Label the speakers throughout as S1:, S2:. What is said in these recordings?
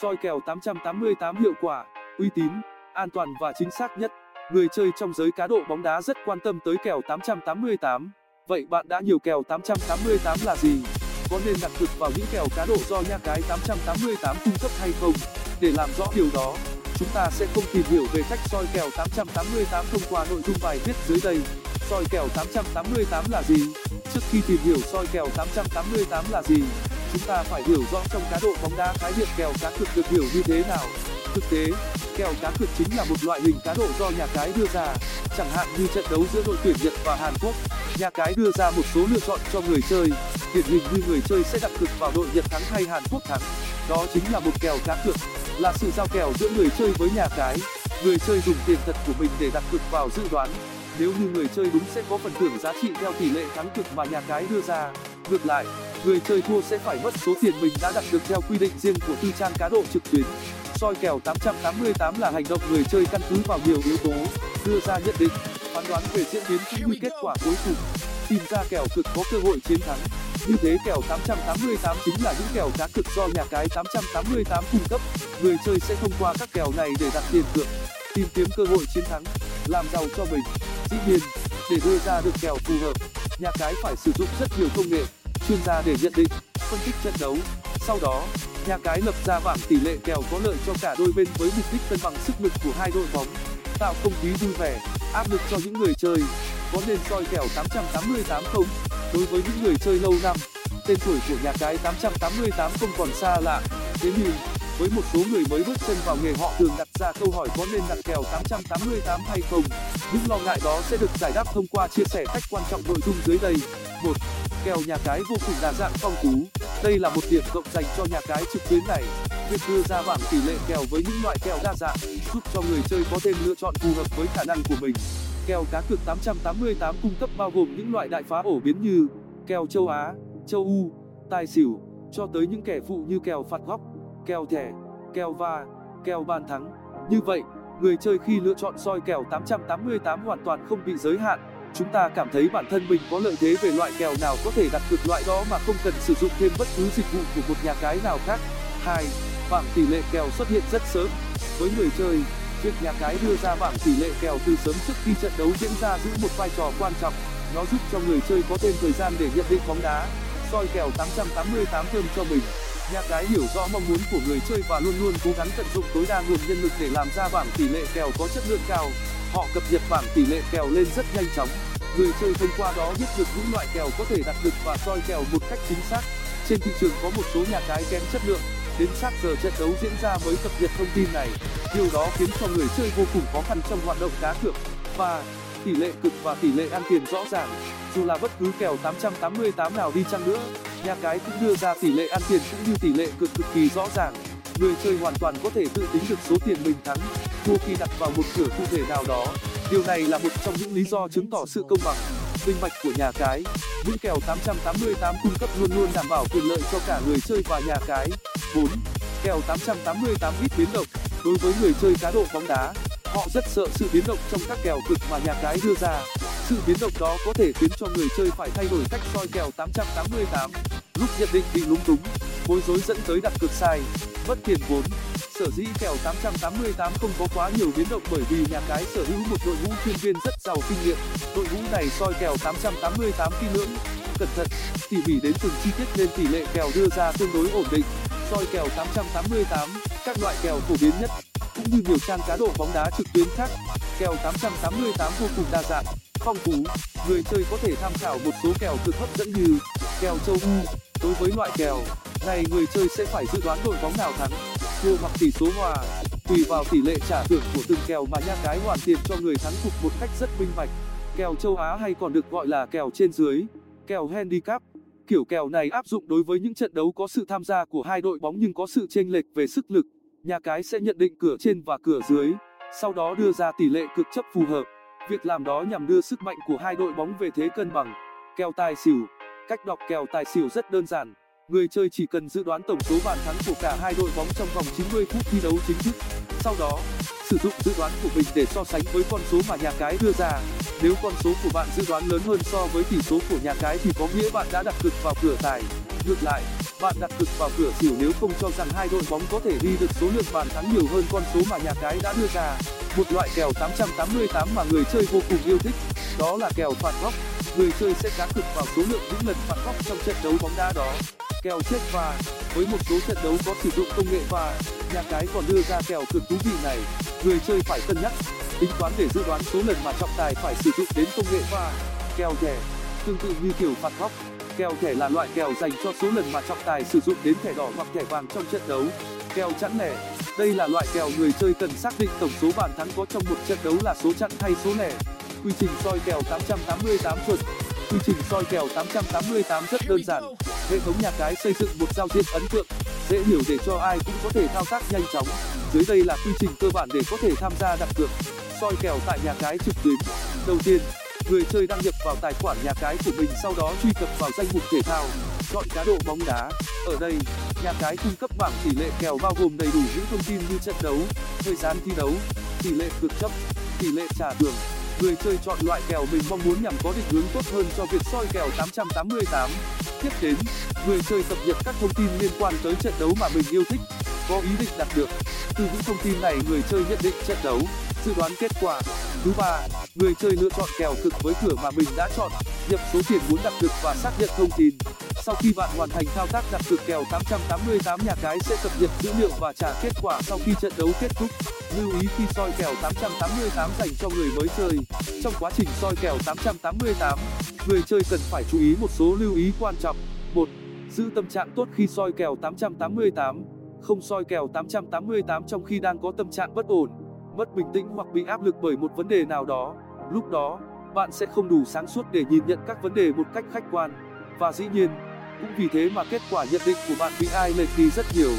S1: soi kèo 888 hiệu quả, uy tín, an toàn và chính xác nhất. Người chơi trong giới cá độ bóng đá rất quan tâm tới kèo 888. Vậy bạn đã nhiều kèo 888 là gì? Có nên đặt cược vào những kèo cá độ do nhà cái 888 cung cấp hay không? Để làm rõ điều đó, chúng ta sẽ cùng tìm hiểu về cách soi kèo 888 thông qua nội dung bài viết dưới đây. Soi kèo 888 là gì? Trước khi tìm hiểu soi kèo 888 là gì, chúng ta phải hiểu rõ trong cá độ bóng đá khái niệm kèo cá cược được hiểu như thế nào. Thực tế, kèo cá cược chính là một loại hình cá độ do nhà cái đưa ra, chẳng hạn như trận đấu giữa đội tuyển Nhật và Hàn Quốc. Nhà cái đưa ra một số lựa chọn cho người chơi, điển hình như người chơi sẽ đặt cược vào đội Nhật thắng hay Hàn Quốc thắng. Đó chính là một kèo cá cược, là sự giao kèo giữa người chơi với nhà cái. Người chơi dùng tiền thật của mình để đặt cược vào dự đoán. Nếu như người chơi đúng sẽ có phần thưởng giá trị theo tỷ lệ thắng cược mà nhà cái đưa ra. Ngược lại, người chơi thua sẽ phải mất số tiền mình đã đặt được theo quy định riêng của tư trang cá độ trực tuyến. Soi kèo 888 là hành động người chơi căn cứ vào nhiều yếu tố đưa ra nhận định phán đoán về diễn biến cũng như kết quả cuối cùng. Tìm ra kèo cực có cơ hội chiến thắng. Như thế kèo 888 chính là những kèo cá cực do nhà cái 888 cung cấp. Người chơi sẽ thông qua các kèo này để đặt tiền cược tìm kiếm cơ hội chiến thắng làm giàu cho mình. Dĩ nhiên để đưa ra được kèo phù hợp nhà cái phải sử dụng rất nhiều công nghệ, chuyên gia để nhận định, phân tích trận đấu. Sau đó, nhà cái lập ra bảng tỷ lệ kèo có lợi cho cả đôi bên với mục đích cân bằng sức lực của hai đội bóng, tạo không khí vui vẻ, áp lực cho những người chơi. Có nên soi kèo 888 không? Đối với những người chơi lâu năm, tên tuổi của nhà cái 888 không còn xa lạ. Thế nhưng với một số người mới bước chân vào nghề họ thường đặt ra câu hỏi có nên đặt kèo 888 hay không. Những lo ngại đó sẽ được giải đáp thông qua chia sẻ cách quan trọng nội dung dưới đây. Một, kèo nhà cái vô cùng đa dạng, phong phú. Đây là một điểm cộng dành cho nhà cái trực tuyến này. Việc đưa ra bảng tỷ lệ kèo với những loại kèo đa dạng giúp cho người chơi có thêm lựa chọn phù hợp với khả năng của mình. Kèo cá cược 888 cung cấp bao gồm những loại đại phá ổ biến như kèo châu á, châu u, tài xỉu, cho tới những kẻ phụ như kèo phạt góc kèo thẻ, kèo va, kèo bàn thắng. Như vậy, người chơi khi lựa chọn soi kèo 888 hoàn toàn không bị giới hạn. Chúng ta cảm thấy bản thân mình có lợi thế về loại kèo nào có thể đặt cược loại đó mà không cần sử dụng thêm bất cứ dịch vụ của một nhà cái nào khác. Bảng tỷ lệ kèo xuất hiện rất sớm. Với người chơi, việc nhà cái đưa ra bảng tỷ lệ kèo từ sớm trước khi trận đấu diễn ra giữ một vai trò quan trọng. Nó giúp cho người chơi có thêm thời gian để nhận định bóng đá, soi kèo 888 thơm cho mình nhà cái hiểu rõ mong muốn của người chơi và luôn luôn cố gắng tận dụng tối đa nguồn nhân lực để làm ra bảng tỷ lệ kèo có chất lượng cao. Họ cập nhật bảng tỷ lệ kèo lên rất nhanh chóng. Người chơi thông qua đó biết được những loại kèo có thể đặt được và soi kèo một cách chính xác. Trên thị trường có một số nhà cái kém chất lượng, đến sát giờ trận đấu diễn ra mới cập nhật thông tin này. Điều đó khiến cho người chơi vô cùng khó khăn trong hoạt động cá cược và tỷ lệ cực và tỷ lệ ăn tiền rõ ràng. Dù là bất cứ kèo 888 nào đi chăng nữa nhà cái cũng đưa ra tỷ lệ ăn tiền cũng như tỷ lệ cược cực kỳ rõ ràng. Người chơi hoàn toàn có thể tự tính được số tiền mình thắng, thua khi đặt vào một cửa cụ thể nào đó. Điều này là một trong những lý do chứng tỏ sự công bằng, minh bạch của nhà cái. Những kèo 888 cung cấp luôn luôn đảm bảo quyền lợi cho cả người chơi và nhà cái. 4. kèo 888 ít biến động. Đối với người chơi cá độ bóng đá, họ rất sợ sự biến động trong các kèo cực mà nhà cái đưa ra. Sự biến động đó có thể khiến cho người chơi phải thay đổi cách soi kèo 888 lúc nhận định bị lúng túng, bối rối dẫn tới đặt cược sai, mất tiền vốn. Sở dĩ kèo 888 không có quá nhiều biến động bởi vì nhà cái sở hữu một đội ngũ chuyên viên rất giàu kinh nghiệm. Đội ngũ này soi kèo 888 kỹ lưỡng. Cẩn thận, tỉ mỉ đến từng chi tiết nên tỷ lệ kèo đưa ra tương đối ổn định. Soi kèo 888 các loại kèo phổ biến nhất, cũng như nhiều trang cá độ bóng đá trực tuyến khác. Kèo 888 vô cùng đa dạng, phong phú người chơi có thể tham khảo một số kèo cực hấp dẫn như kèo châu u đối với loại kèo này, người chơi sẽ phải dự đoán đội bóng nào thắng. Thua hoặc tỷ số hòa, tùy vào tỷ lệ trả thưởng của từng kèo mà nha cái hoàn tiền cho người thắng cục một cách rất minh bạch. Kèo châu á hay còn được gọi là kèo trên dưới, kèo handicap. Kiểu kèo này áp dụng đối với những trận đấu có sự tham gia của hai đội bóng nhưng có sự chênh lệch về sức lực. Nhà cái sẽ nhận định cửa trên và cửa dưới, sau đó đưa ra tỷ lệ cực chấp phù hợp việc làm đó nhằm đưa sức mạnh của hai đội bóng về thế cân bằng. Kèo tài xỉu. Cách đọc kèo tài xỉu rất đơn giản. Người chơi chỉ cần dự đoán tổng số bàn thắng của cả hai đội bóng trong vòng 90 phút thi đấu chính thức. Sau đó, sử dụng dự đoán của mình để so sánh với con số mà nhà cái đưa ra. Nếu con số của bạn dự đoán lớn hơn so với tỷ số của nhà cái thì có nghĩa bạn đã đặt cược vào cửa tài. Ngược lại bạn đặt cược vào cửa xỉu nếu không cho rằng hai đội bóng có thể ghi được số lượng bàn thắng nhiều hơn con số mà nhà cái đã đưa ra. Một loại kèo mà người chơi vô cùng yêu thích, đó là kèo phạt góc. Người chơi sẽ cá cược vào số lượng những lần phạt góc trong trận đấu bóng đá đó. Kèo chết và, với một số trận đấu có sử dụng công nghệ và, nhà cái còn đưa ra kèo cực thú vị này. Người chơi phải cân nhắc, tính toán để dự đoán số lần mà trọng tài phải sử dụng đến công nghệ và, kèo rẻ tương tự như kiểu phạt góc kèo thẻ là loại kèo dành cho số lần mà trọng tài sử dụng đến thẻ đỏ hoặc thẻ vàng trong trận đấu. Kèo chẵn lẻ. Đây là loại kèo người chơi cần xác định tổng số bàn thắng có trong một trận đấu là số chẵn hay số lẻ. Quy trình soi kèo 888 chuẩn. Quy trình soi kèo 888 rất đơn giản. Hệ thống nhà cái xây dựng một giao diện ấn tượng. Dễ hiểu để cho ai cũng có thể thao tác nhanh chóng. Dưới đây là quy trình cơ bản để có thể tham gia đặt cược. Soi kèo tại nhà cái trực tuyến. Đầu tiên người chơi đăng nhập vào tài khoản nhà cái của mình sau đó truy cập vào danh mục thể thao, chọn cá độ bóng đá. Ở đây, nhà cái cung cấp bảng tỷ lệ kèo bao gồm đầy đủ những thông tin như trận đấu, thời gian thi đấu, tỷ lệ cược chấp, tỷ lệ trả thưởng. Người chơi chọn loại kèo mình mong muốn nhằm có định hướng tốt hơn cho việc soi kèo 888. tiếp đến, người chơi cập nhật các thông tin liên quan tới trận đấu mà mình yêu thích, có ý định đặt được. Từ những thông tin này, người chơi nhận định trận đấu, dự đoán kết quả thứ ba, người chơi lựa chọn kèo cực với cửa mà mình đã chọn. Nhập số tiền muốn đặt cược và xác nhận thông tin. Sau khi bạn hoàn thành thao tác đặt cược kèo 888 nhà cái sẽ cập nhật dữ liệu và trả kết quả sau khi trận đấu kết thúc. Lưu ý khi soi kèo 888 dành cho người mới chơi. Trong quá trình soi kèo 888 người chơi cần phải chú ý một số lưu ý quan trọng. Giữ tâm trạng tốt khi soi kèo 888 không soi kèo 888 trong khi đang có tâm trạng bất ổn mất bình tĩnh hoặc bị áp lực bởi một vấn đề nào đó. Lúc đó, bạn sẽ không đủ sáng suốt để nhìn nhận các vấn đề một cách khách quan. Và dĩ nhiên, cũng vì thế mà kết quả nhận định của bạn bị ai lệch đi rất nhiều.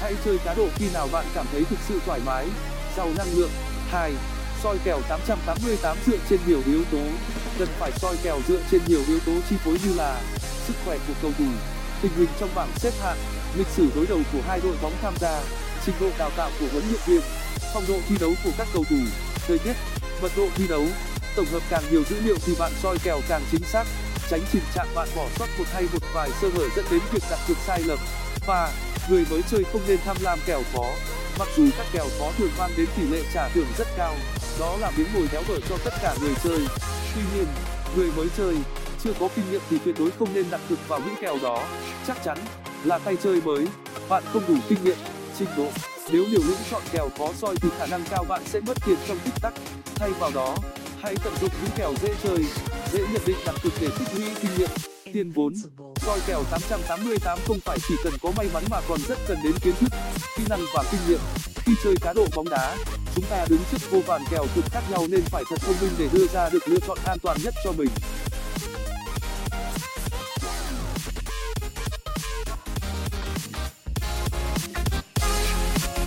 S1: Hãy chơi cá độ khi nào bạn cảm thấy thực sự thoải mái. Giàu năng lượng. Soi kèo 888 dựa trên nhiều yếu tố. Cần phải soi kèo dựa trên nhiều yếu tố chi phối như là sức khỏe của cầu thủ, tình hình trong bảng xếp hạng, lịch sử đối đầu của hai đội bóng tham gia trình độ đào tạo của huấn luyện viên, phong độ thi đấu của các cầu thủ, thời tiết, mật độ thi đấu. Tổng hợp càng nhiều dữ liệu thì bạn soi kèo càng chính xác, tránh tình trạng bạn bỏ sót một hay một vài sơ hở dẫn đến việc đặt cược sai lầm. Và, người mới chơi không nên tham lam kèo khó. Mặc dù các kèo khó thường mang đến tỷ lệ trả thưởng rất cao, đó là miếng mồi béo bở cho tất cả người chơi. Tuy nhiên, người mới chơi chưa có kinh nghiệm thì tuyệt đối không nên đặt cược vào những kèo đó. Chắc chắn là tay chơi mới, bạn không đủ kinh nghiệm trình độ. Nếu liều lĩnh chọn kèo khó soi thì khả năng cao bạn sẽ mất tiền trong tích tắc. Thay vào đó, hãy tận dụng những kèo dễ chơi, dễ nhận định đặt cược để tích lũy kinh nghiệm. Tiền vốn, soi kèo 888 không phải chỉ cần có may mắn mà còn rất cần đến kiến thức, kỹ năng và kinh nghiệm. Khi chơi cá độ bóng đá, chúng ta đứng trước vô vàn kèo cực khác nhau nên phải thật thông minh để đưa ra được lựa chọn an toàn nhất cho mình.